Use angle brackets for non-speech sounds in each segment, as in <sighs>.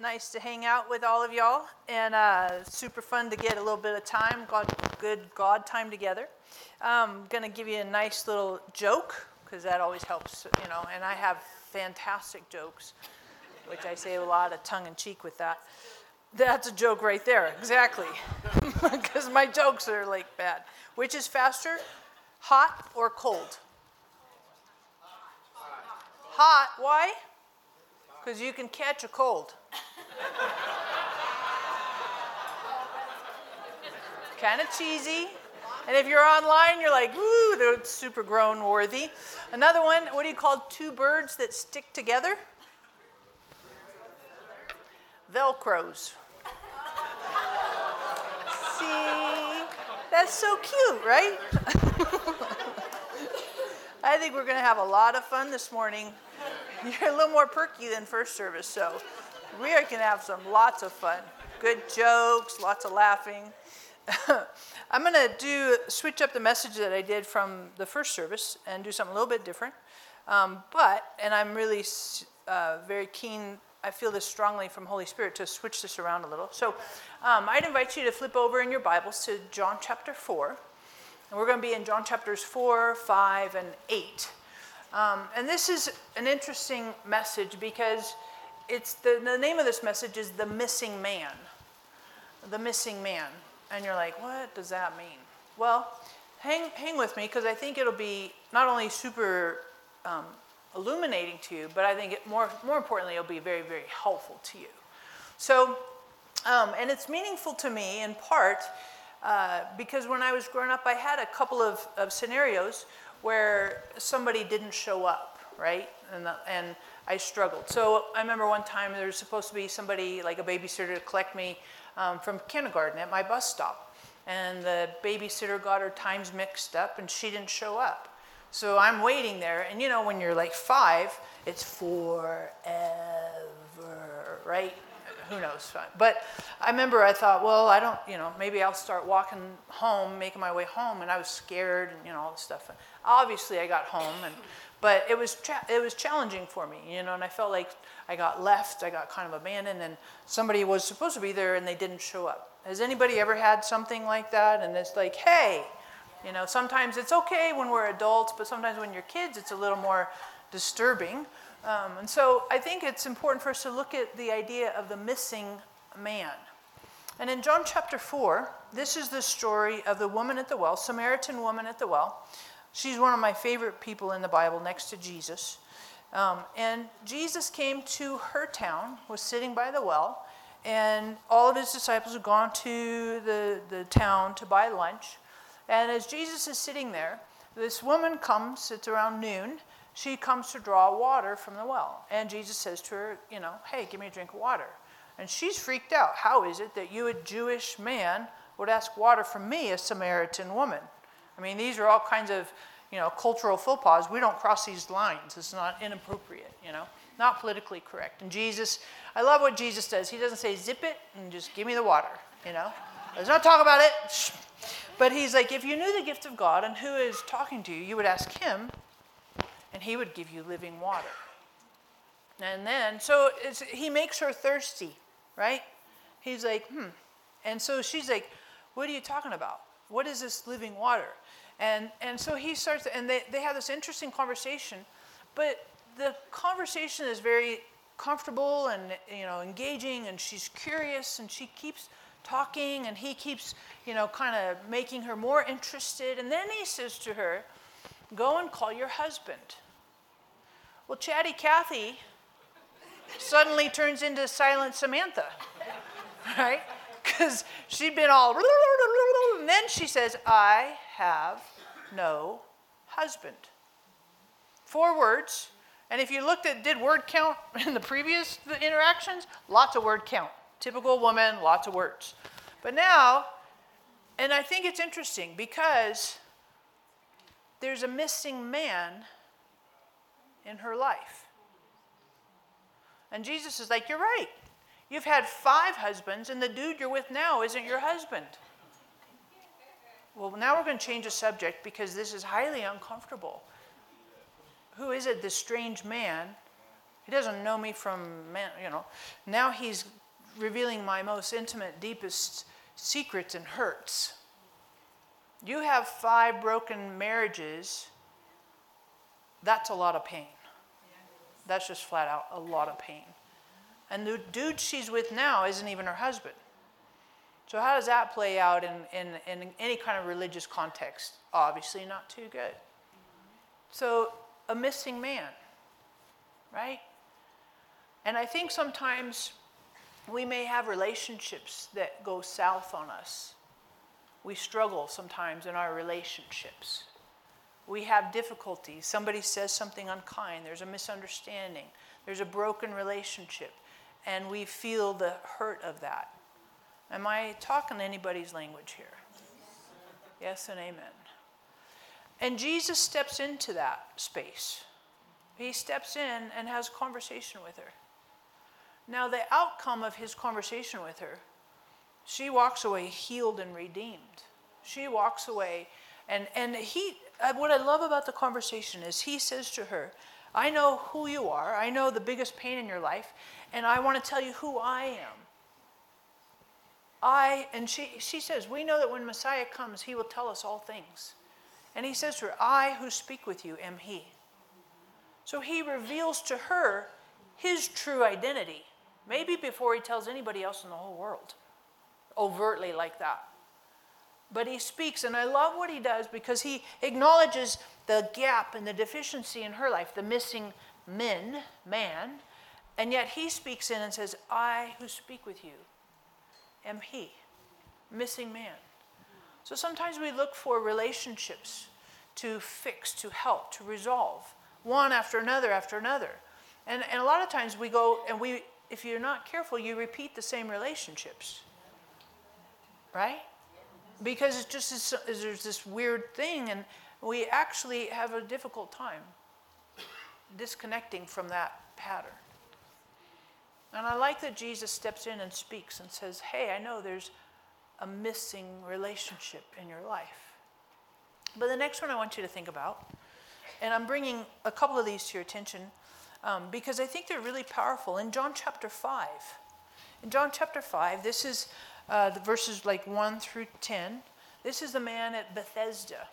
Nice to hang out with all of y'all, and uh, super fun to get a little bit of time, God, good God time together. I'm um, gonna give you a nice little joke because that always helps, you know. And I have fantastic jokes, which I say a lot of tongue in cheek with that. That's a joke right there, exactly. <laughs> Because my jokes are like bad. Which is faster, hot or cold? Hot. Why? Because you can catch a cold. kind of cheesy. And if you're online, you're like, ooh, they're super grown worthy. Another one, what do you call two birds that stick together? Velcros. See? That's so cute, right? <laughs> I think we're going to have a lot of fun this morning. <laughs> You're a little more perky than first service, so we are going to have some lots of fun. Good jokes, lots of laughing. <laughs> I'm going to do switch up the message that I did from the first service and do something a little bit different. Um, but, and I'm really uh, very keen, I feel this strongly from Holy Spirit to switch this around a little. So um, I'd invite you to flip over in your Bibles to John chapter 4. And we're going to be in John chapters 4, 5, and 8. Um, and this is an interesting message because it's the, the name of this message is The Missing Man. The Missing Man. And you're like, what does that mean? Well, hang, hang with me because I think it'll be not only super um, illuminating to you, but I think it more, more importantly, it'll be very, very helpful to you. So, um, and it's meaningful to me in part uh, because when I was growing up, I had a couple of, of scenarios where somebody didn't show up, right? And, the, and I struggled. So I remember one time there was supposed to be somebody, like a babysitter, to collect me um, from kindergarten at my bus stop. And the babysitter got her times mixed up and she didn't show up. So I'm waiting there, and you know, when you're like five, it's forever, right? Who knows? But I remember I thought, well, I don't, you know, maybe I'll start walking home, making my way home, and I was scared and you know all this stuff. And obviously, I got home, and but it was cha- it was challenging for me, you know, and I felt like I got left, I got kind of abandoned, and somebody was supposed to be there and they didn't show up. Has anybody ever had something like that? And it's like, hey, you know, sometimes it's okay when we're adults, but sometimes when you're kids, it's a little more disturbing. Um, and so I think it's important for us to look at the idea of the missing man. And in John chapter 4, this is the story of the woman at the well, Samaritan woman at the well. She's one of my favorite people in the Bible next to Jesus. Um, and Jesus came to her town, was sitting by the well, and all of his disciples had gone to the, the town to buy lunch. And as Jesus is sitting there, this woman comes, it's around noon, she comes to draw water from the well. And Jesus says to her, you know, hey, give me a drink of water. And she's freaked out. How is it that you, a Jewish man, would ask water from me, a Samaritan woman? I mean, these are all kinds of you know, cultural faux pas. We don't cross these lines. It's not inappropriate, you know, not politically correct. And Jesus, I love what Jesus does. He doesn't say zip it and just give me the water, you know. Let's not talk about it. But he's like, if you knew the gift of God and who is talking to you, you would ask him, and he would give you living water. And then, so he makes her thirsty, right? He's like, hmm. And so she's like, what are you talking about? What is this living water? And, and so he starts, and they, they have this interesting conversation, but the conversation is very comfortable and you know engaging and she's curious and she keeps talking and he keeps you know kind of making her more interested and then he says to her go and call your husband well chatty cathy suddenly turns into silent samantha <laughs> right because she'd been all and then she says i have no husband. Four words. And if you looked at, did word count in the previous interactions? Lots of word count. Typical woman, lots of words. But now, and I think it's interesting because there's a missing man in her life. And Jesus is like, You're right. You've had five husbands, and the dude you're with now isn't your husband. Well, now we're going to change the subject because this is highly uncomfortable. Who is it, this strange man? He doesn't know me from, man, you know. Now he's revealing my most intimate, deepest secrets and hurts. You have five broken marriages. That's a lot of pain. That's just flat out a lot of pain. And the dude she's with now isn't even her husband. So, how does that play out in, in, in any kind of religious context? Obviously, not too good. So, a missing man, right? And I think sometimes we may have relationships that go south on us. We struggle sometimes in our relationships. We have difficulties. Somebody says something unkind, there's a misunderstanding, there's a broken relationship, and we feel the hurt of that. Am I talking anybody's language here? Yes and amen. And Jesus steps into that space. He steps in and has a conversation with her. Now, the outcome of his conversation with her, she walks away healed and redeemed. She walks away, and, and he, uh, what I love about the conversation is he says to her, I know who you are, I know the biggest pain in your life, and I want to tell you who I am. I, and she, she says, We know that when Messiah comes, he will tell us all things. And he says to her, I who speak with you am he. So he reveals to her his true identity, maybe before he tells anybody else in the whole world, overtly like that. But he speaks, and I love what he does because he acknowledges the gap and the deficiency in her life, the missing men, man, and yet he speaks in and says, I who speak with you am he, missing man. So sometimes we look for relationships to fix, to help, to resolve, one after another after another. And, and a lot of times we go and we, if you're not careful, you repeat the same relationships. Right? Because it's just there's this weird thing, and we actually have a difficult time disconnecting from that pattern. And I like that Jesus steps in and speaks and says, Hey, I know there's a missing relationship in your life. But the next one I want you to think about, and I'm bringing a couple of these to your attention um, because I think they're really powerful. In John chapter 5, in John chapter 5, this is uh, the verses like 1 through 10. This is the man at Bethesda.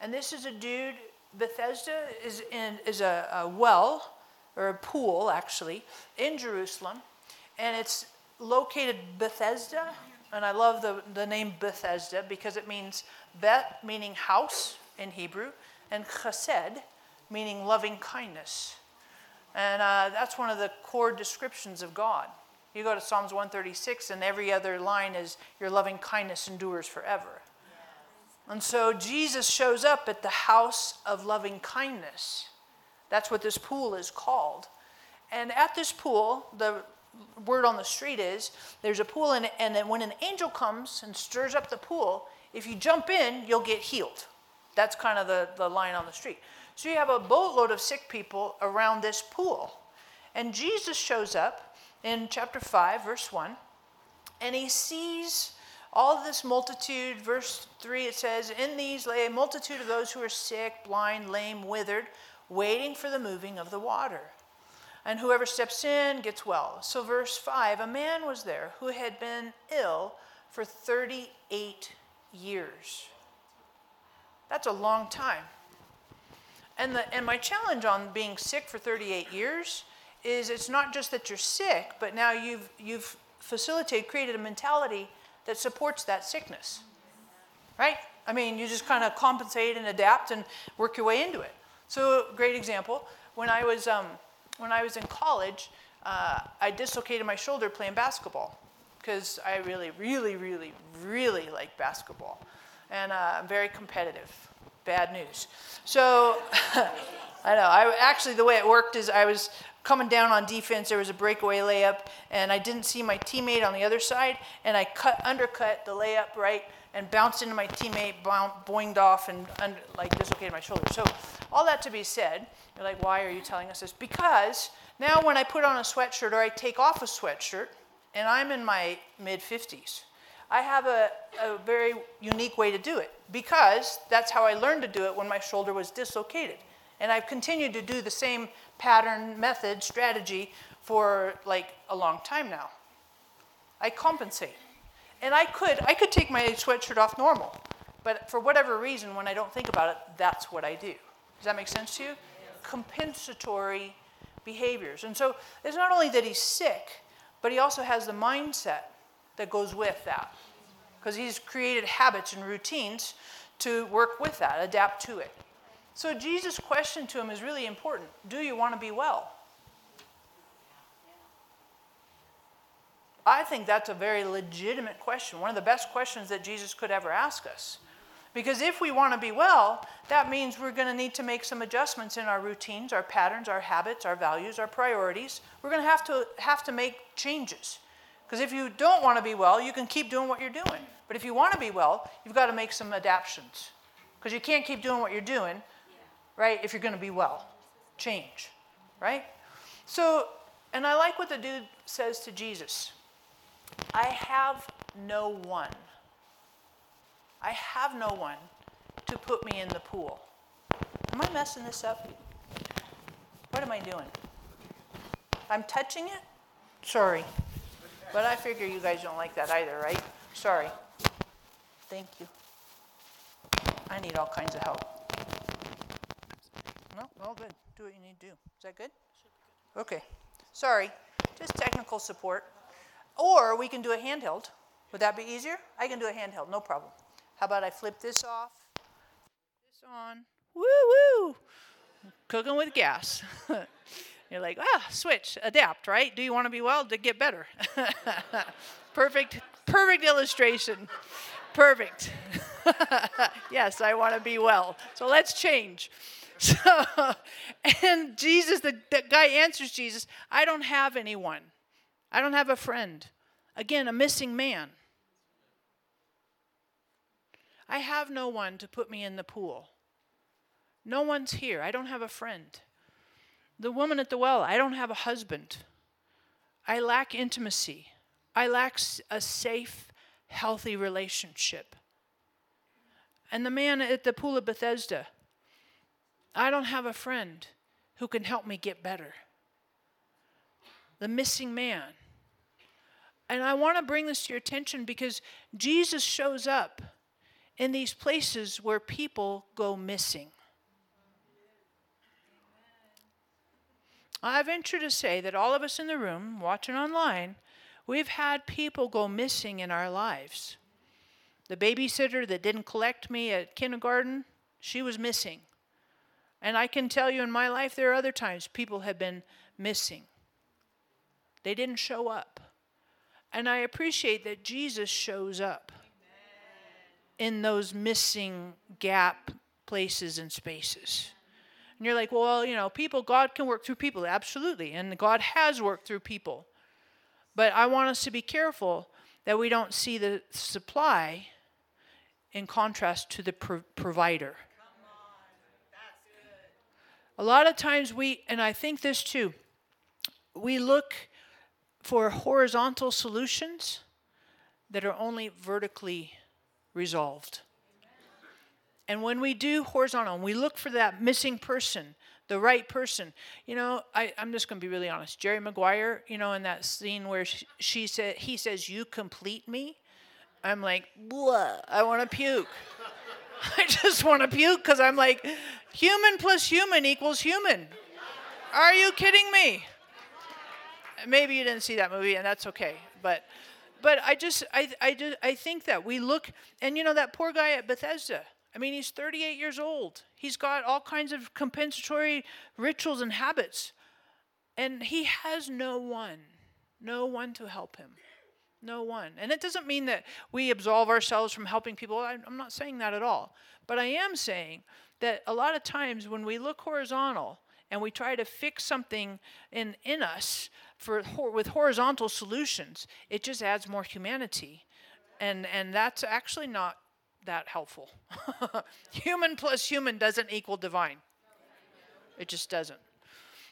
And this is a dude, Bethesda is, in, is a, a well or a pool actually, in Jerusalem. And it's located Bethesda. And I love the, the name Bethesda because it means Beth, meaning house in Hebrew, and chesed, meaning loving kindness. And uh, that's one of the core descriptions of God. You go to Psalms 136, and every other line is, Your loving kindness endures forever. And so Jesus shows up at the house of loving kindness. That's what this pool is called. And at this pool, the word on the street is there's a pool, and, and then when an angel comes and stirs up the pool, if you jump in, you'll get healed. That's kind of the, the line on the street. So you have a boatload of sick people around this pool. And Jesus shows up in chapter 5, verse 1, and he sees all this multitude. Verse 3 it says, In these lay a multitude of those who are sick, blind, lame, withered waiting for the moving of the water. And whoever steps in gets well. So, verse 5 a man was there who had been ill for 38 years. That's a long time. And, the, and my challenge on being sick for 38 years is it's not just that you're sick, but now you've, you've facilitated, created a mentality that supports that sickness. Right? I mean, you just kind of compensate and adapt and work your way into it. So, great example. When I was, um, when I was in college, uh, I dislocated my shoulder playing basketball because I really, really, really, really like basketball. And uh, I'm very competitive. Bad news. So, <laughs> I know. I actually the way it worked is I was coming down on defense. There was a breakaway layup, and I didn't see my teammate on the other side, and I cut undercut the layup right and bounced into my teammate, boinged off, and under, like dislocated my shoulder. So, all that to be said, you're like, why are you telling us this? Because now when I put on a sweatshirt or I take off a sweatshirt, and I'm in my mid 50s, I have a, a very unique way to do it because that's how I learned to do it when my shoulder was dislocated. And I've continued to do the same pattern, method, strategy for like a long time now. I compensate. And I could, I could take my sweatshirt off normal, but for whatever reason, when I don't think about it, that's what I do. Does that make sense to you? Compensatory behaviors. And so it's not only that he's sick, but he also has the mindset that goes with that. Because he's created habits and routines to work with that, adapt to it. So Jesus' question to him is really important Do you want to be well? I think that's a very legitimate question, one of the best questions that Jesus could ever ask us. Because if we want to be well, that means we're going to need to make some adjustments in our routines, our patterns, our habits, our values, our priorities. We're going to have to have to make changes. Because if you don't want to be well, you can keep doing what you're doing. But if you want to be well, you've got to make some adaptations. Because you can't keep doing what you're doing, right, if you're going to be well. Change, right? So, and I like what the dude says to Jesus. I have no one. I have no one to put me in the pool. Am I messing this up? What am I doing? I'm touching it? Sorry. But I figure you guys don't like that either, right? Sorry. Thank you. I need all kinds of help. No? All good. Do what you need to do. Is that good? Okay. Sorry. Just technical support. Or we can do a handheld. Would that be easier? I can do a handheld, no problem. How about I flip this off, this on, woo woo, cooking with gas. <laughs> You're like, ah, switch, adapt, right? Do you want to be well to get better? <laughs> perfect, perfect illustration. Perfect. <laughs> yes, I want to be well. So let's change. <laughs> So, and Jesus, the, the guy answers Jesus, I don't have anyone. I don't have a friend. Again, a missing man. I have no one to put me in the pool. No one's here. I don't have a friend. The woman at the well, I don't have a husband. I lack intimacy. I lack a safe, healthy relationship. And the man at the pool of Bethesda, I don't have a friend who can help me get better the missing man. And I want to bring this to your attention because Jesus shows up in these places where people go missing. I venture to say that all of us in the room, watching online, we've had people go missing in our lives. The babysitter that didn't collect me at kindergarten, she was missing. And I can tell you in my life, there are other times people have been missing. They didn't show up. And I appreciate that Jesus shows up in those missing gap places and spaces. And you're like, well, you know, people, God can work through people. Absolutely. And God has worked through people. But I want us to be careful that we don't see the supply in contrast to the pro- provider. A lot of times we, and I think this too, we look for horizontal solutions that are only vertically resolved. And when we do horizontal, and we look for that missing person, the right person, you know, I, I'm just going to be really honest. Jerry Maguire, you know, in that scene where she, she said, he says, "You complete me," I'm like, Blah, I want to puke. <laughs> I just want to puke because I'm like, human plus human equals human. Are you kidding me? maybe you didn't see that movie, and that's okay. But, but I just, I, I, just, I think that we look, and you know that poor guy at Bethesda. I mean, he's 38 years old. He's got all kinds of compensatory rituals and habits, and he has no one, no one to help him. No one. And it doesn't mean that we absolve ourselves from helping people. I'm not saying that at all. But I am saying that a lot of times when we look horizontal and we try to fix something in, in us, for with horizontal solutions, it just adds more humanity, and and that's actually not that helpful. <laughs> human plus human doesn't equal divine. It just doesn't.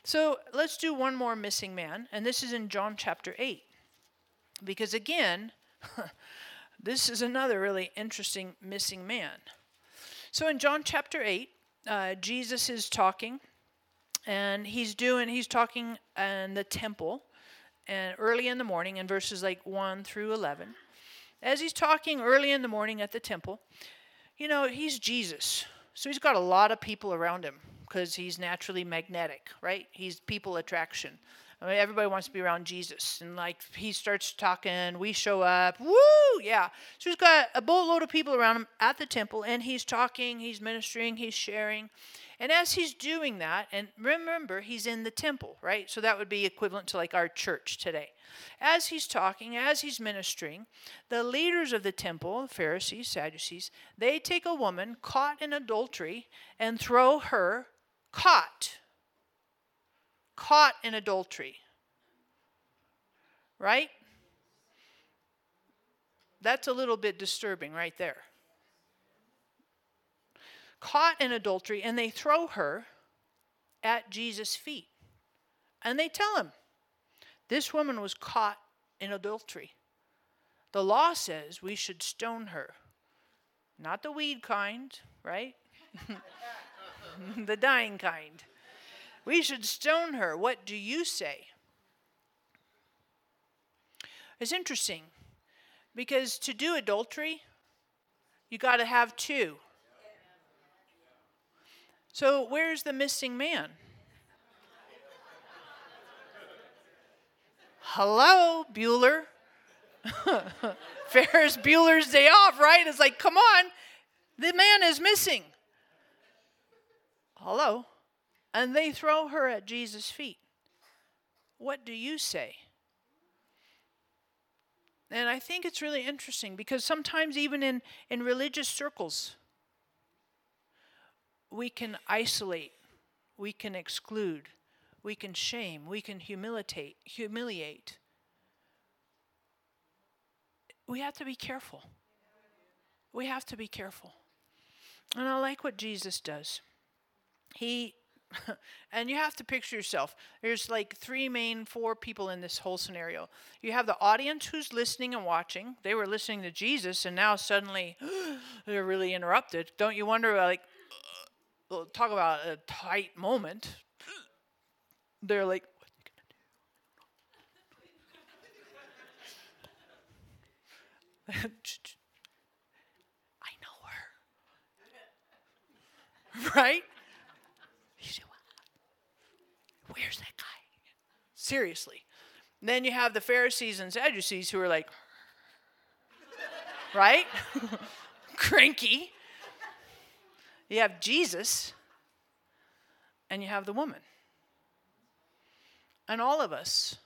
So let's do one more missing man, and this is in John chapter 8. Because again, <laughs> This is another really interesting missing man. So in John chapter 8, uh, Jesus is talking, and he's doing, he's talking in the temple, and early in the morning, in verses like 1 through 11. As he's talking early in the morning at the temple, you know, he's Jesus. So he's got a lot of people around him because he's naturally magnetic, right? He's people attraction. I mean, everybody wants to be around Jesus. And like he starts talking, we show up, woo, yeah. So he's got a boatload of people around him at the temple, and he's talking, he's ministering, he's sharing. And as he's doing that, and remember, he's in the temple, right? So that would be equivalent to like our church today. As he's talking, as he's ministering, the leaders of the temple, Pharisees, Sadducees, they take a woman caught in adultery and throw her caught caught in adultery. Right? That's a little bit disturbing right there. Caught in adultery, and they throw her at Jesus' feet. And they tell him, This woman was caught in adultery. The law says we should stone her. Not the weed kind, right? <laughs> the dying kind. We should stone her. What do you say? It's interesting because to do adultery, you got to have two. So, where's the missing man? Hello, Bueller. <laughs> Ferris Bueller's day off, right? It's like, come on, the man is missing. Hello and they throw her at Jesus' feet. What do you say? And I think it's really interesting because sometimes, even in, in religious circles, we can isolate, we can exclude, we can shame, we can humiliate, humiliate. We have to be careful. We have to be careful. And I like what Jesus does. He <laughs> and you have to picture yourself. There's like three main, four people in this whole scenario. You have the audience who's listening and watching. They were listening to Jesus, and now suddenly <gasps> they're really interrupted. Don't you wonder, like, uh, talk about a tight moment? <gasps> They're like, what are you going to do? <laughs> I know her. <laughs> right? Where's that guy? Seriously. And then you have the Pharisees and Sadducees who are like, right? <laughs> Cranky. You have Jesus, and you have the woman. And all of us,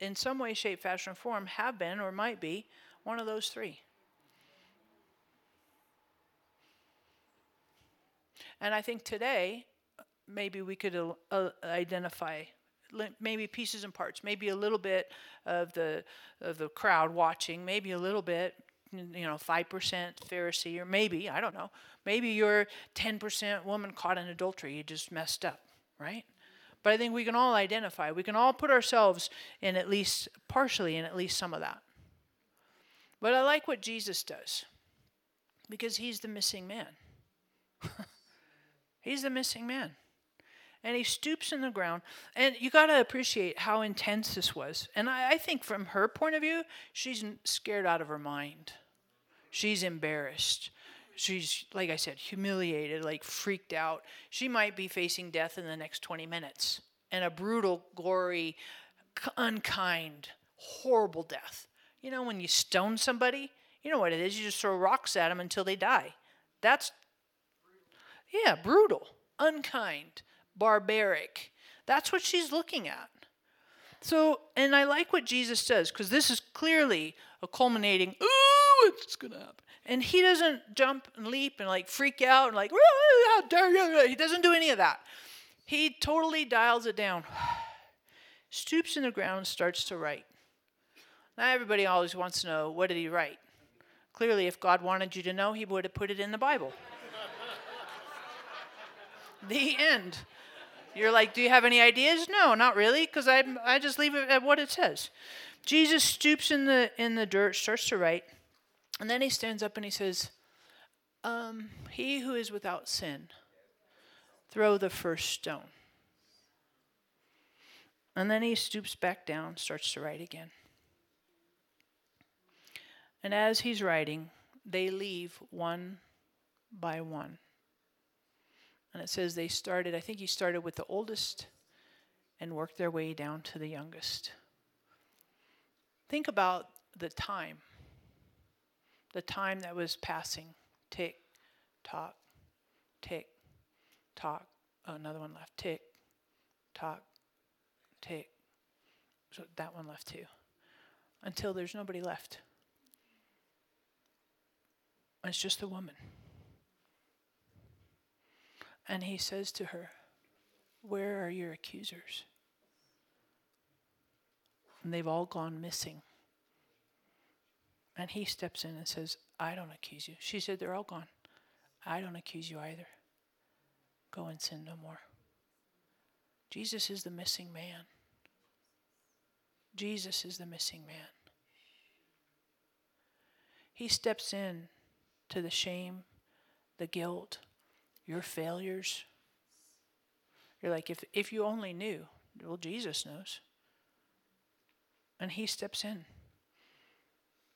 in some way, shape, fashion, or form, have been or might be one of those three. And I think today, maybe we could uh, identify maybe pieces and parts, maybe a little bit of the of the crowd watching, maybe a little bit, you know, five percent Pharisee, or maybe I don't know, maybe you're ten percent woman caught in adultery. You just messed up, right? But I think we can all identify. We can all put ourselves in at least partially in at least some of that. But I like what Jesus does because he's the missing man. <laughs> he's the missing man and he stoops in the ground. And you got to appreciate how intense this was. And I, I, think from her point of view, she's scared out of her mind. She's embarrassed. She's, like I said, humiliated, like freaked out. She might be facing death in the next 20 minutes and a brutal, gory, unkind, horrible death. You know, when you stone somebody, you know what it is. You just throw rocks at them until they die. That's, yeah, brutal, unkind barbaric. That's what she's looking at. So, and I like what Jesus does because this is clearly a culminating, ooh, it's going to happen. And he doesn't jump and leap and like freak out and like, how dare you. He doesn't do any of that. He totally dials it down, <sighs> stoops in the ground, and starts to write. Now, everybody always wants to know what did he write? Clearly, if God wanted you to know, he would have put it in the Bible. <laughs> the end. You're like, do you have any ideas? No, not really, because I, I just leave it at what it says. Jesus stoops in the, in the dirt, starts to write, And then he stands up and he says, um, He who is without sin, throw the first stone. And then he stoops back down, starts to write again. And as he's writing, they leave one by one. And it says they started, I think he started with the oldest and worked their way down to the youngest. Think about the time, the time that was passing. Tick, tock, tick, tock. Oh, another one left. Tick, tock, tick. So that one left too. Until there's nobody left. It's just a woman. And he says to her, Where are your accusers? And they've all gone missing. And he steps in and says, I don't accuse you. She said, They're all gone. I don't accuse you either. Go and sin no more. Jesus is the missing man. Jesus is the missing man. He steps in to the shame, the guilt, your failures. You're like, if, if you only knew, well, Jesus knows. And he steps in.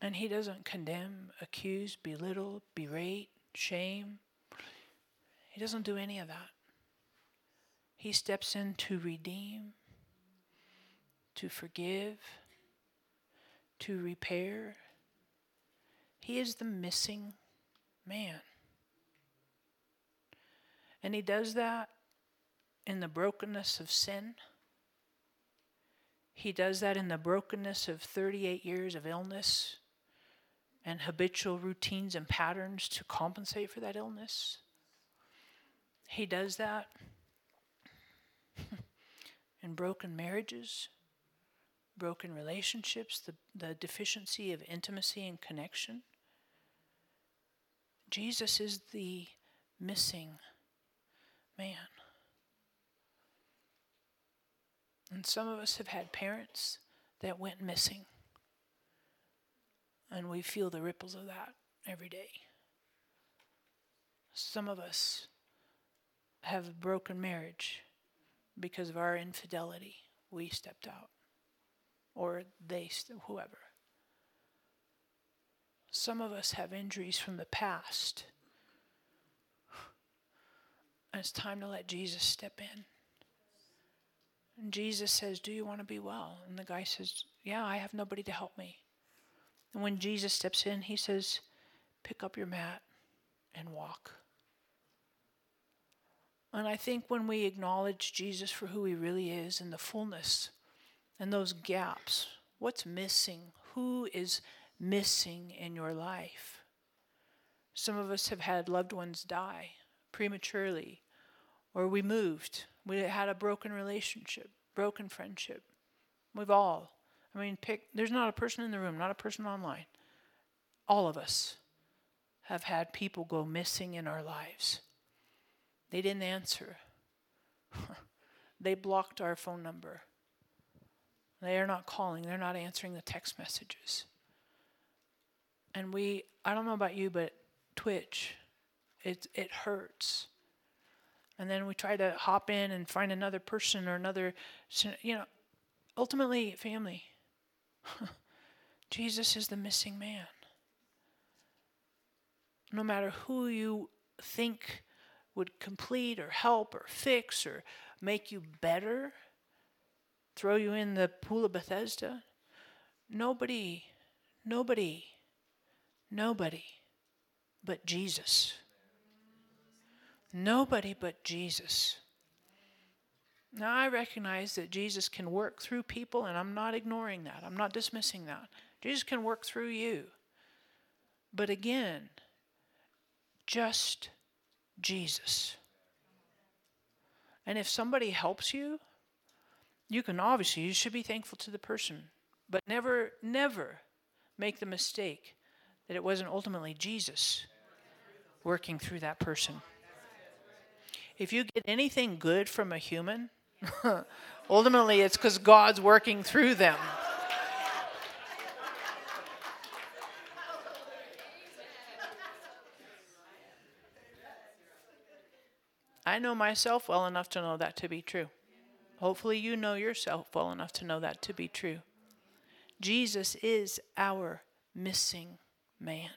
And he doesn't condemn, accuse, belittle, berate, shame. He doesn't do any of that. He steps in to redeem, to forgive, to repair. He is the missing man. And he does that in the brokenness of sin. He does that in the brokenness of 38 years of illness and habitual routines and patterns to compensate for that illness. He does that <laughs> in broken marriages, broken relationships, the, the deficiency of intimacy and connection. Jesus is the missing man. And some of us have had parents that went missing. And we feel the ripples of that every day. Some of us have a broken marriage because of our infidelity. We stepped out, or they, whoever. Some of us have injuries from the past. And it's time to let Jesus step in. And Jesus says, Do you want to be well? And the guy says, Yeah, I have nobody to help me. And when Jesus steps in, he says, Pick up your mat and walk. And I think when we acknowledge Jesus for who he really is and the fullness and those gaps, what's missing? Who is missing in your life. Some of us have had loved ones die prematurely, or we moved. We had a broken relationship, broken friendship. We've all, I mean, pick, there's not a person in the room, not a person online. All of us have had people go missing in our lives. They didn't answer. <laughs> they blocked our phone number. They are not calling, they're not answering the text messages and we I don't know about you, but Twitch, it it hurts. And then we try to hop in and find another person or another, you know, ultimately family. <laughs> Jesus is the missing man. No matter who you think would complete or help or fix or make you better, throw you in the pool of Bethesda, nobody, nobody Nobody but Jesus. Nobody but Jesus. Now, I recognize that Jesus can work through people, and I'm not ignoring that. I'm not dismissing that. Jesus can work through you. But again, just Jesus. And if somebody helps you, you can obviously, you should be thankful to the person. But never, never make the mistake that it wasn't ultimately Jesus working through that person if you get anything good from a human, <laughs> ultimately it's because God's working through them. I know myself well enough to know that to be true. Hopefully, you know yourself well enough to know that to be true. Jesus is our missing man.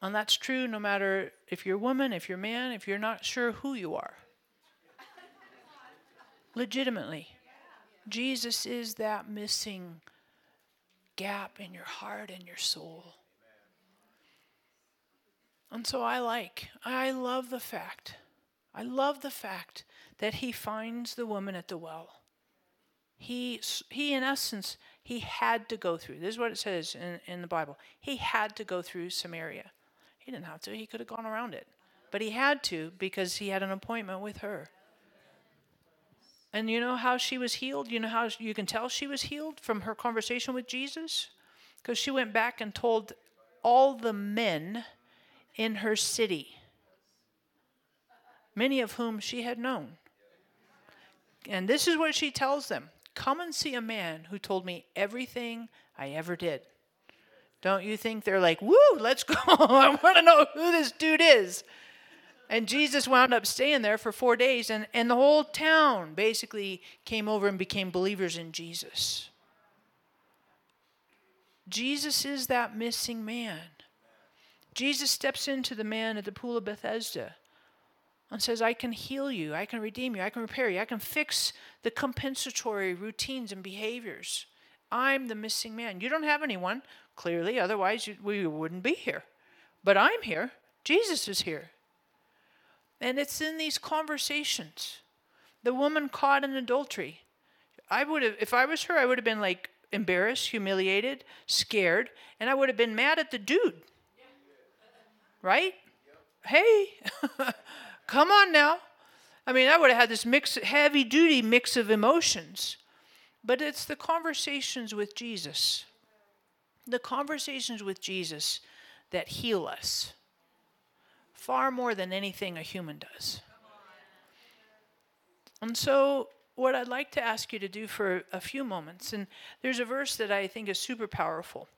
And that's true no matter if you're a woman, if you're a man, if you're not sure who you are. Legitimately. Jesus is that missing gap in your heart and your soul. And so I like, I love the fact, I love the fact that he finds the woman at the well. He, he in essence, he had to go through. This is what it says in, in the Bible. He had to go through Samaria. He didn't have to, he could have gone around it. But he had to because he had an appointment with her. And you know how she was healed? You know how you can tell she was healed from her conversation with Jesus? Because she went back and told all the men in her city, many of whom she had known. And this is what she tells them Come and see a man who told me everything I ever did. Don't you think they're like, woo, let's go. <laughs> I want to know who this dude is. And Jesus wound up staying there for four days, and, and the whole town basically came over and became believers in Jesus. Jesus is that missing man. Jesus steps into the man at the pool of Bethesda and says, I can heal you, I can redeem you, I can repair you, I can fix the compensatory routines and behaviors. I'm the missing man. You don't have anyone, clearly, otherwise we wouldn't be here. But I'm here. Jesus is here. And it's in these conversations. The woman caught in adultery. I would have, if I was her, I would have been like embarrassed, humiliated, scared, and I would have been mad at the dude right? Hey, <laughs> come on now. I mean, I would have had this mix, heavy duty mix of emotions. But it's the conversations with Jesus, the conversations with Jesus that heal us far more than anything a human does. And so, what I'd like to ask you to do for a few moments, and there's a verse that I think is super powerful,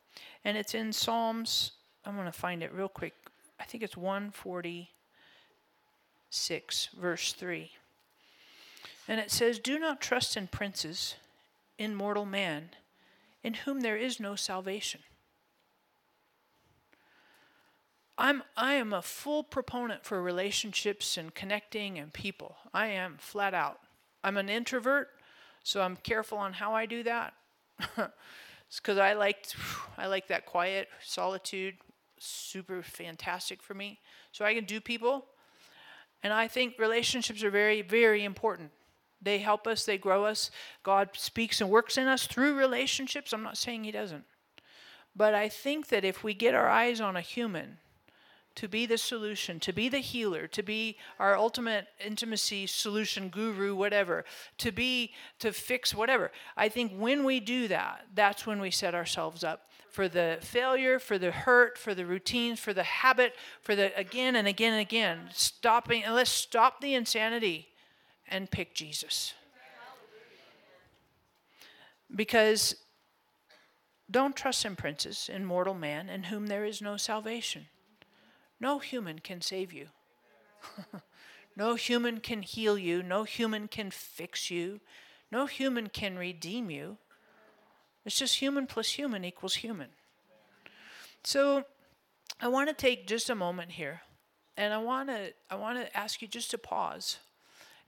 and it's in Psalms. I'm going to find it real quick. I think it's 146, verse 3. And it says, Do not trust in princes, in mortal man, in whom there is no salvation. I'm, I am a full proponent for relationships and connecting and people. I am flat out. I'm an introvert, so I'm careful on how I do that. <laughs> it's because I like I like that quiet solitude, super fantastic for me. So I can do people. And I think relationships are very, very important. They help us, they grow us. God speaks and works in us through relationships. I'm not saying He doesn't. But I think that if we get our eyes on a human, to be the solution, to be the healer, to be our ultimate intimacy solution guru, whatever, to be, to fix whatever. I think when we do that, that's when we set ourselves up for the failure, for the hurt, for the routines, for the habit, for the again and again and again. Stopping, and let's stop the insanity and pick Jesus. Because don't trust in princes, in mortal man, in whom there is no salvation. No human can save you. <laughs> no human can heal you. No human can fix you. No human can redeem you. It's just human plus human equals human. So I want to take just a moment here and I want to I want to ask you just to pause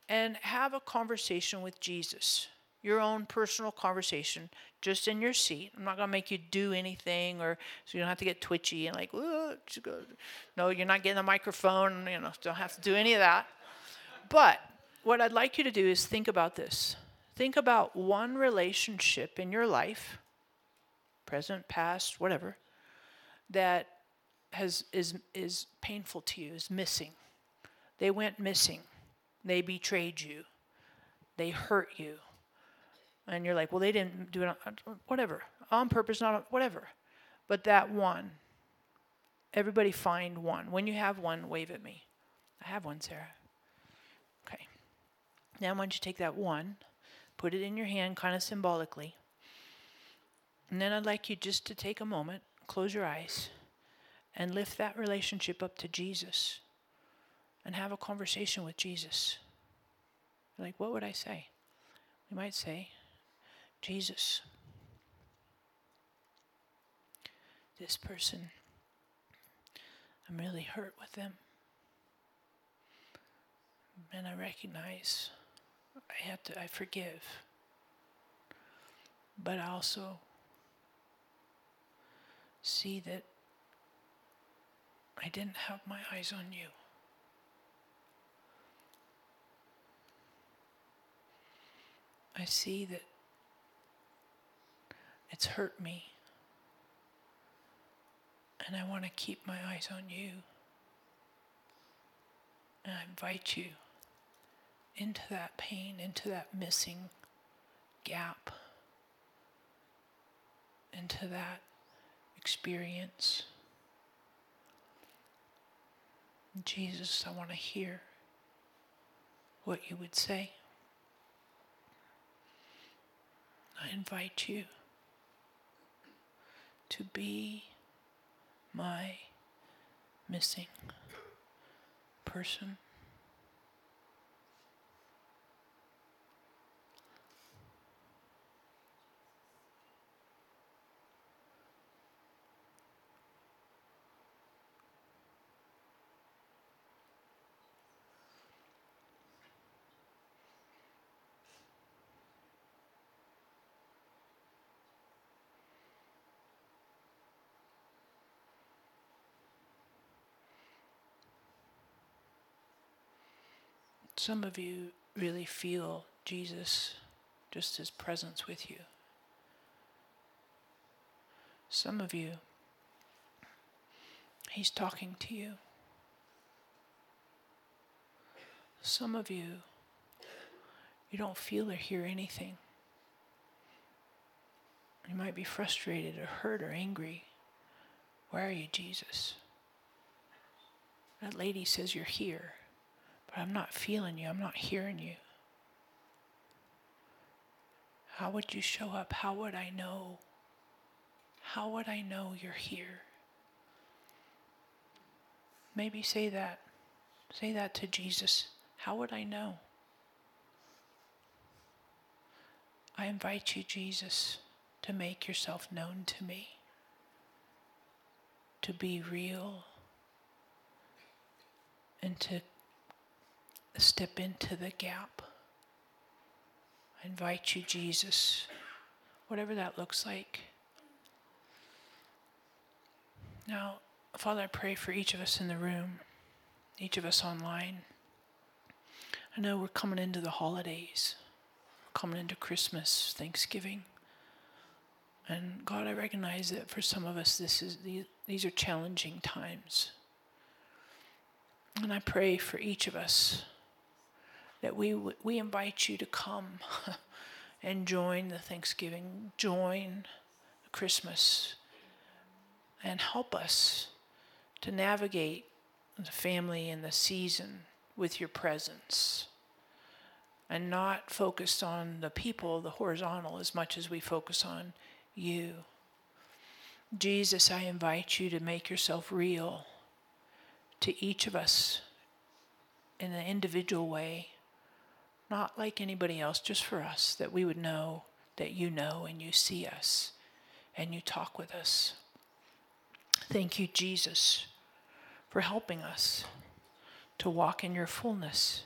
and have a conversation with Jesus. Your own personal conversation just in your seat. I'm not going to make you do anything or so you don't have to get twitchy and like, no, you're not getting a microphone, you know, don't have to do any of that. But what I'd like you to do is think about this. Think about one relationship in your life, present, past, whatever, that has is is painful to you, is missing. They went missing. They betrayed you. They hurt you. And you're like, well, they didn't do it, on, whatever, on purpose, not whatever. But that one, everybody find one. When you have one, wave at me. I have one, Sarah. Okay. Now, don't you take that one? Put it in your hand, kind of symbolically. And then I'd like you just to take a moment, close your eyes, and lift that relationship up to Jesus. And have a conversation with Jesus. Like, what would I say? We might say, Jesus, this person, I'm really hurt with them. And I recognize I have to, I forgive. But I also see that I didn't have my eyes on you. I see that it's hurt me. And I want to keep my eyes on you. And I invite you into that pain, into that missing gap, into that experience. Jesus, I want to hear what you would say. I invite you to be my missing person. Some of you really feel Jesus, just his presence with you. Some of you, he's talking to you. Some of you, you don't feel or hear anything. You might be frustrated or hurt or angry. Where are you, Jesus? That lady says you're here but I'm not feeling you, I'm not hearing you. How would you show up? How would I know? How would I know you're here? Maybe say that. Say that to Jesus. How would I know? I invite you, Jesus, to make yourself known to me, to be real, and to step into the gap. I invite you, Jesus, whatever that looks like. Now, Father, I pray for each of us in the room, each of us online. I know we're coming into the holidays, we're coming into Christmas, Thanksgiving. And God, I recognize that for some of us, this is these are challenging times. And I pray for each of us that we, we invite you to come <laughs> and join the Thanksgiving, join Christmas, and help us to navigate the family and the season with your presence and not focus on the people, the horizontal, as much as we focus on you. Jesus, I invite you to make yourself real to each of us in an individual way not like anybody else, just for us, that we would know that you know and you see us and you talk with us. Thank you, Jesus, for helping us to walk in your fullness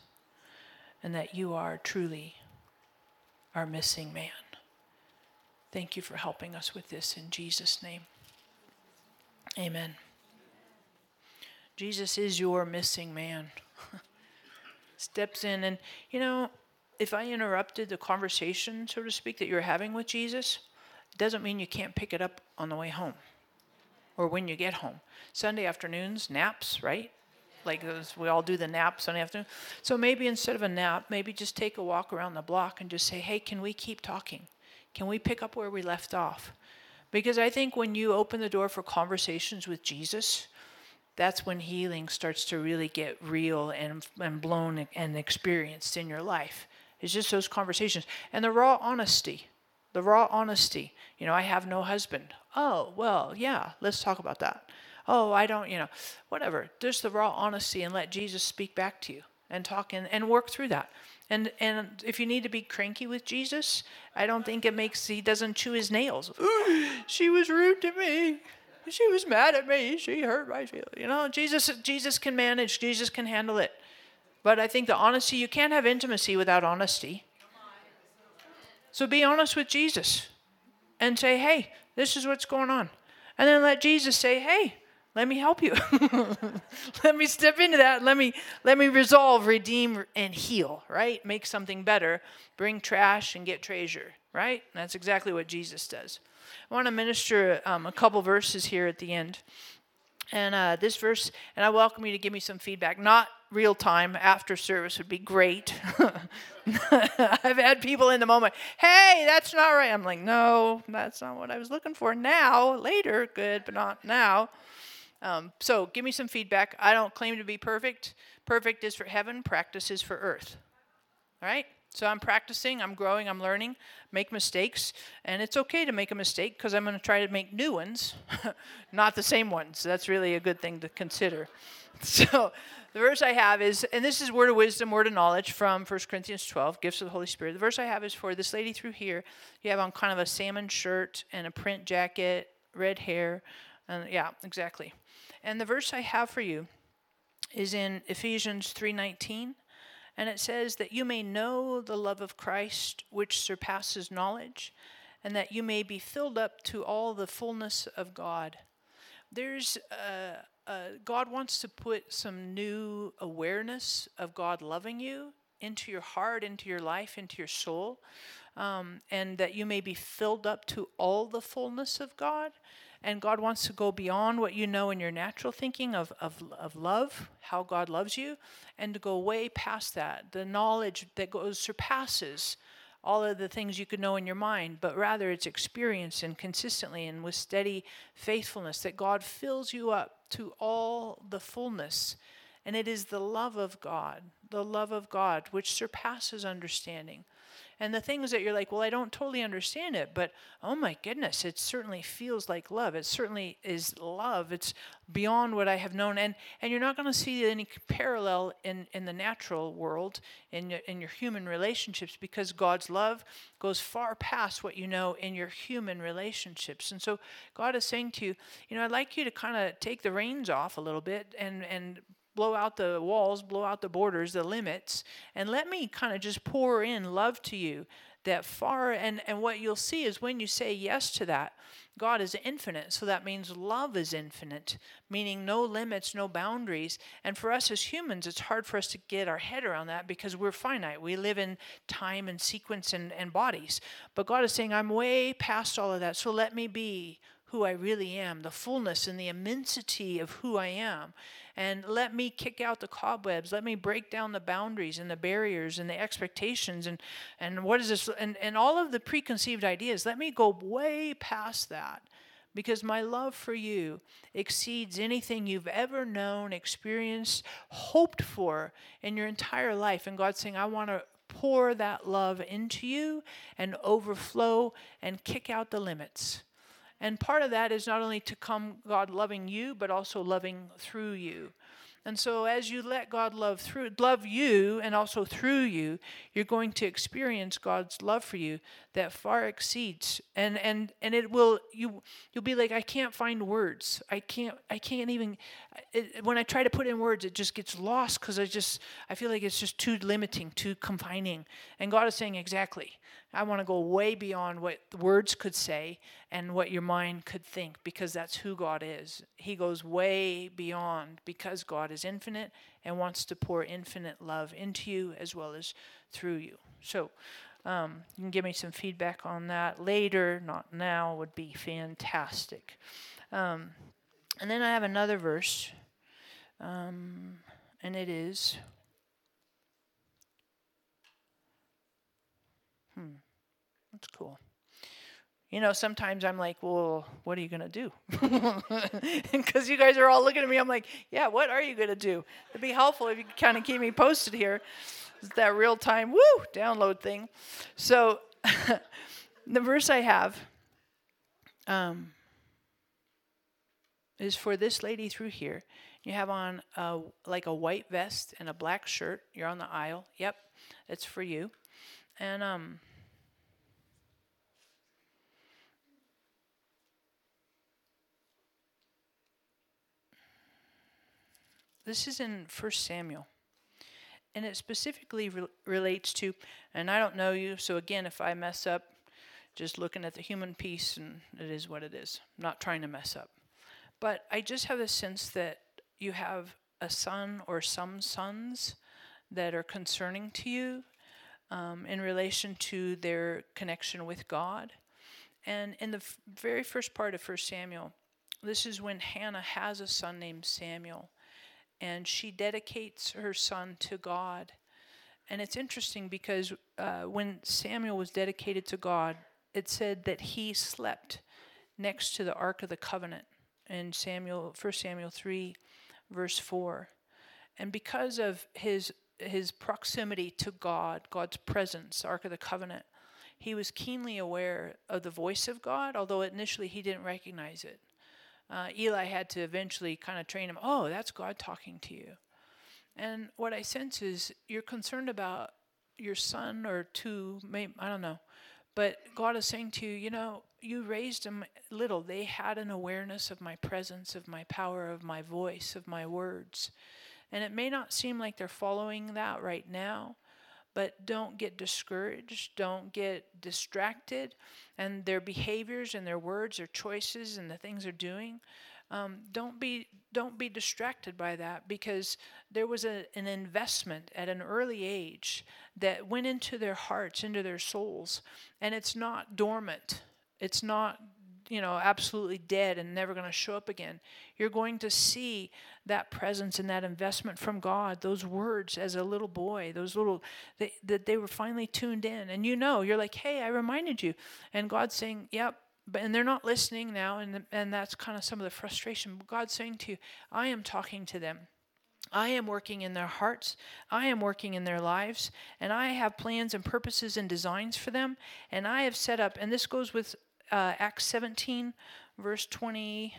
and that you are truly our missing man. Thank you for helping us with this in Jesus' name. Amen. Jesus is your missing man. <laughs> steps in. And, you know, if I interrupted the conversation, so to speak, that you're having with Jesus, it doesn't mean you can't pick it up on the way home or when you get home. Sunday afternoons, naps, right? Like those, we all do the nap Sunday afternoon. So maybe instead of a nap, maybe just take a walk around the block and just say, hey, can we keep talking? Can we pick up where we left off? Because I think when you open the door for conversations with Jesus, that's when healing starts to really get real and, and blown and experienced in your life. It's just those conversations and the raw honesty. The raw honesty. You know, I have no husband. Oh, well, yeah, let's talk about that. oh, I don't, you know, whatever. Just the raw honesty and let Jesus speak back to you and talk and, and work through that. And and if you need to be cranky with Jesus, I don't think it makes he doesn't chew his nails. <gasps> she was rude to me. She was mad at me. She hurt my feelings. You know, Jesus Jesus can manage. Jesus can handle it. But I think the honesty you can't have intimacy without honesty. So be honest with Jesus and say, "Hey, this is what's going on." And then let Jesus say, "Hey, let me help you. <laughs> let me step into that. Let me let me resolve, redeem, and heal. Right? Make something better. Bring trash and get treasure. Right? And that's exactly what Jesus does. I want to minister um, a couple verses here at the end. And uh, this verse, and I welcome you to give me some feedback. Not real time after service would be great. <laughs> I've had people in the moment, hey, that's not right. I'm like, no, that's not what I was looking for. Now, later, good, but not now. Um, so give me some feedback. I don't claim to be perfect. Perfect is for heaven, practice is for earth. All right? So I'm practicing, I'm growing, I'm learning, make mistakes, and it's okay to make a mistake because I'm going to try to make new ones, <laughs> not the same ones. That's really a good thing to consider. <laughs> So the verse I have is, and this is word of wisdom, word of knowledge from 1 Corinthians 12, gifts of the Holy Spirit. The verse I have is for this lady through here. You have on kind of a salmon shirt and a print jacket, red hair, and yeah, exactly. And the verse I have for you is in Ephesians 3:19, and it says that you may know the love of Christ which surpasses knowledge, and that you may be filled up to all the fullness of God. There's uh, uh, God wants to put some new awareness of God loving you into your heart, into your life, into your soul, um, and that you may be filled up to all the fullness of God. And God wants to go beyond what you know in your natural thinking of, of, of love, how God loves you, and to go way past that. The knowledge that goes surpasses all of the things you could know in your mind, but rather it's experienced and consistently and with steady faithfulness that God fills you up to all the fullness. And it is the love of God, the love of God, which surpasses understanding and the things that you're like, well, I don't totally understand it, but oh my goodness, it certainly feels like love. It certainly is love. It's beyond what I have known, and and you're not going to see any parallel in in the natural world in your, in your human relationships because God's love goes far past what you know in your human relationships. And so God is saying to you, you know, I'd like you to kind of take the reins off a little bit and and blow out the walls, blow out the borders, the limits, and let me kind of just pour in love to you that far. And, and what you'll see is when you say yes to that, God is infinite. So that means love is infinite, meaning no limits, no boundaries. And for us as humans, it's hard for us to get our head around that because we're finite. We live in time and sequence and, and bodies. But God is saying, I'm way past all of that. So let me be who I really am, the fullness and the immensity of who I am and let me kick out the cobwebs let me break down the boundaries and the barriers and the expectations and and what is this and, and all of the preconceived ideas let me go way past that because my love for you exceeds anything you've ever known, experienced, hoped for in your entire life. And God's saying, I want to pour that love into you and overflow and kick out the limits. And part of that is not only to come God loving you, but also loving through you. And so as you let God love through love you and also through you, you're going to experience God's love for you that far exceeds and and and it will you you'll be like I can't find words. I can't I can't even it, when I try to put in words it just gets lost cuz I just I feel like it's just too limiting, too confining. And God is saying exactly. I want to go way beyond what words could say and what your mind could think because that's who God is. He goes way beyond because God is infinite and wants to pour infinite love into you as well as through you. So, um, you can give me some feedback on that later, not now, would be fantastic. Um, and then I have another verse, um, and it is. Hmm. That's cool. You know, sometimes I'm like, well, what are you going to do? <laughs> Because you guys are all looking at me. I'm like, yeah, what are you going to do? It'd be helpful if you could kind of keep me posted here. It's that real time, woo, download thing. So, <laughs> the verse I have, um, is for this lady through here. You have on a, like a white vest and a black shirt. You're on the aisle. Yep, it's for you. And um, this is in First Samuel. And it specifically re- relates to, and I don't know you, so again, if I mess up, just looking at the human piece, and it is what it is. I'm not trying to mess up. But I just have a sense that you have a son or some sons that are concerning to you um, in relation to their connection with God. And in the f- very first part of 1 Samuel, this is when Hannah has a son named Samuel, and she dedicates her son to God. And it's interesting because uh, when Samuel was dedicated to God, it said that he slept next to the Ark of the Covenant in Samuel, 1 Samuel 3, verse 4. And because of his, his proximity to God, God's presence, Ark of the Covenant, he was keenly aware of the voice of God, although initially he didn't recognize it. Uh, Eli had to eventually kind of train him oh, that's God talking to you. And what I sense is you're concerned about your son or two, maybe, I don't know, but God is saying to you, you know, you raised them little. They had an awareness of my presence, of my power, of my voice, of my words. And it may not seem like they're following that right now, but don't get discouraged. Don't get distracted. And their behaviors and their words, their choices, and the things they're doing um, don't be don't be distracted by that because there was a, an investment at an early age that went into their hearts, into their souls, and it's not dormant. It's not you know absolutely dead and never going to show up again you're going to see that presence and that investment from god those words as a little boy those little that they, they were finally tuned in and you know you're like hey i reminded you and god's saying yep but and they're not listening now and and that's kind of some of the frustration but god's saying to you i am talking to them I am working in their hearts. I am working in their lives. And I have plans and purposes and designs for them. And I have set up, and this goes with uh, Acts 17, verse 20.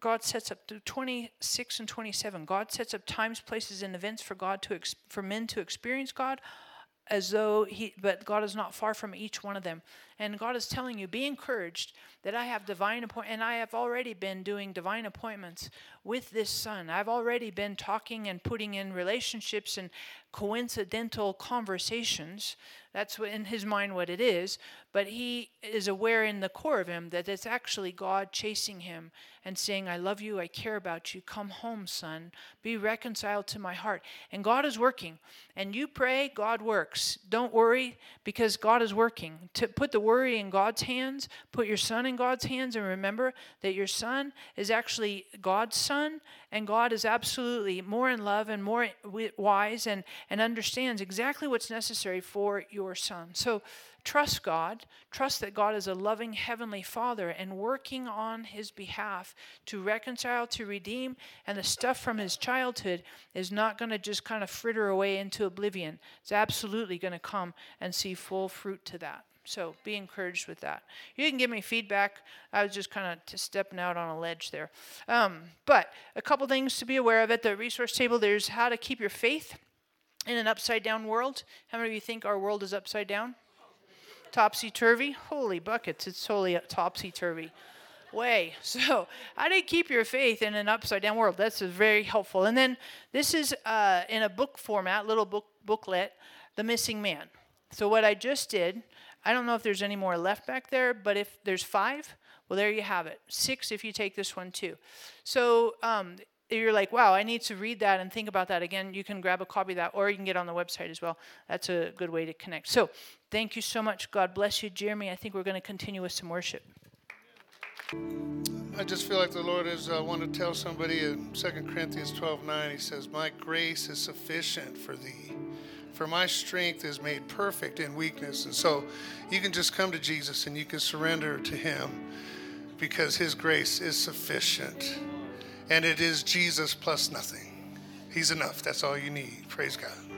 God sets up through 26 and 27. God sets up times, places, and events for God to ex- for men to experience God as though he but God is not far from each one of them. And God is telling you, be encouraged that I have divine appoint and I have already been doing divine appointments with this son. I've already been talking and putting in relationships and coincidental conversations. That's what, in his mind what it is. But he is aware in the core of him that it's actually God chasing him and saying, I love you, I care about you, come home, son, be reconciled to my heart. And God is working. And you pray, God works. Don't worry because God is working. To put the worry in God's hands, put your son in God's hands, and remember that your son is actually God's son, and God is absolutely more in love and more wise and, and understands exactly what's necessary for your son. So trust God, trust that God is a loving heavenly father and working on his behalf to reconcile, to redeem, and the stuff from his childhood is not going to just kind of fritter away into oblivion. It's absolutely going to come and see full fruit to that. So be encouraged with that. You can give me feedback. I was just kind of stepping out on a ledge there. Um, but a couple things to be aware of at the resource table there's how to keep your faith in an upside down world. How many of you think our world is upside down? Topsy turvy? Holy buckets, it's totally topsy turvy way. <laughs> So, how do you keep your faith in an upside down world? That's very helpful. And then this is uh, in a book format, little book booklet, The Missing Man. So, what I just did, I don't know if there's any more left back there, but if there's five, well, there you have it. Six if you take this one too. So, um, you're like, wow, I need to read that and think about that again, you can grab a copy of that or you can get on the website as well. That's a good way to connect. So, thank you so much. God bless you, Jeremy. I think we're going to continue with some worship. I just feel like the Lord is uh, want to tell somebody in 2 Corinthians 12 9, he says, My grace is sufficient for thee, for my strength is made perfect in weakness. And so you can just come to Jesus and you can surrender to him because his grace is sufficient. And it is Jesus plus nothing. He's enough. That's all you need. Praise God.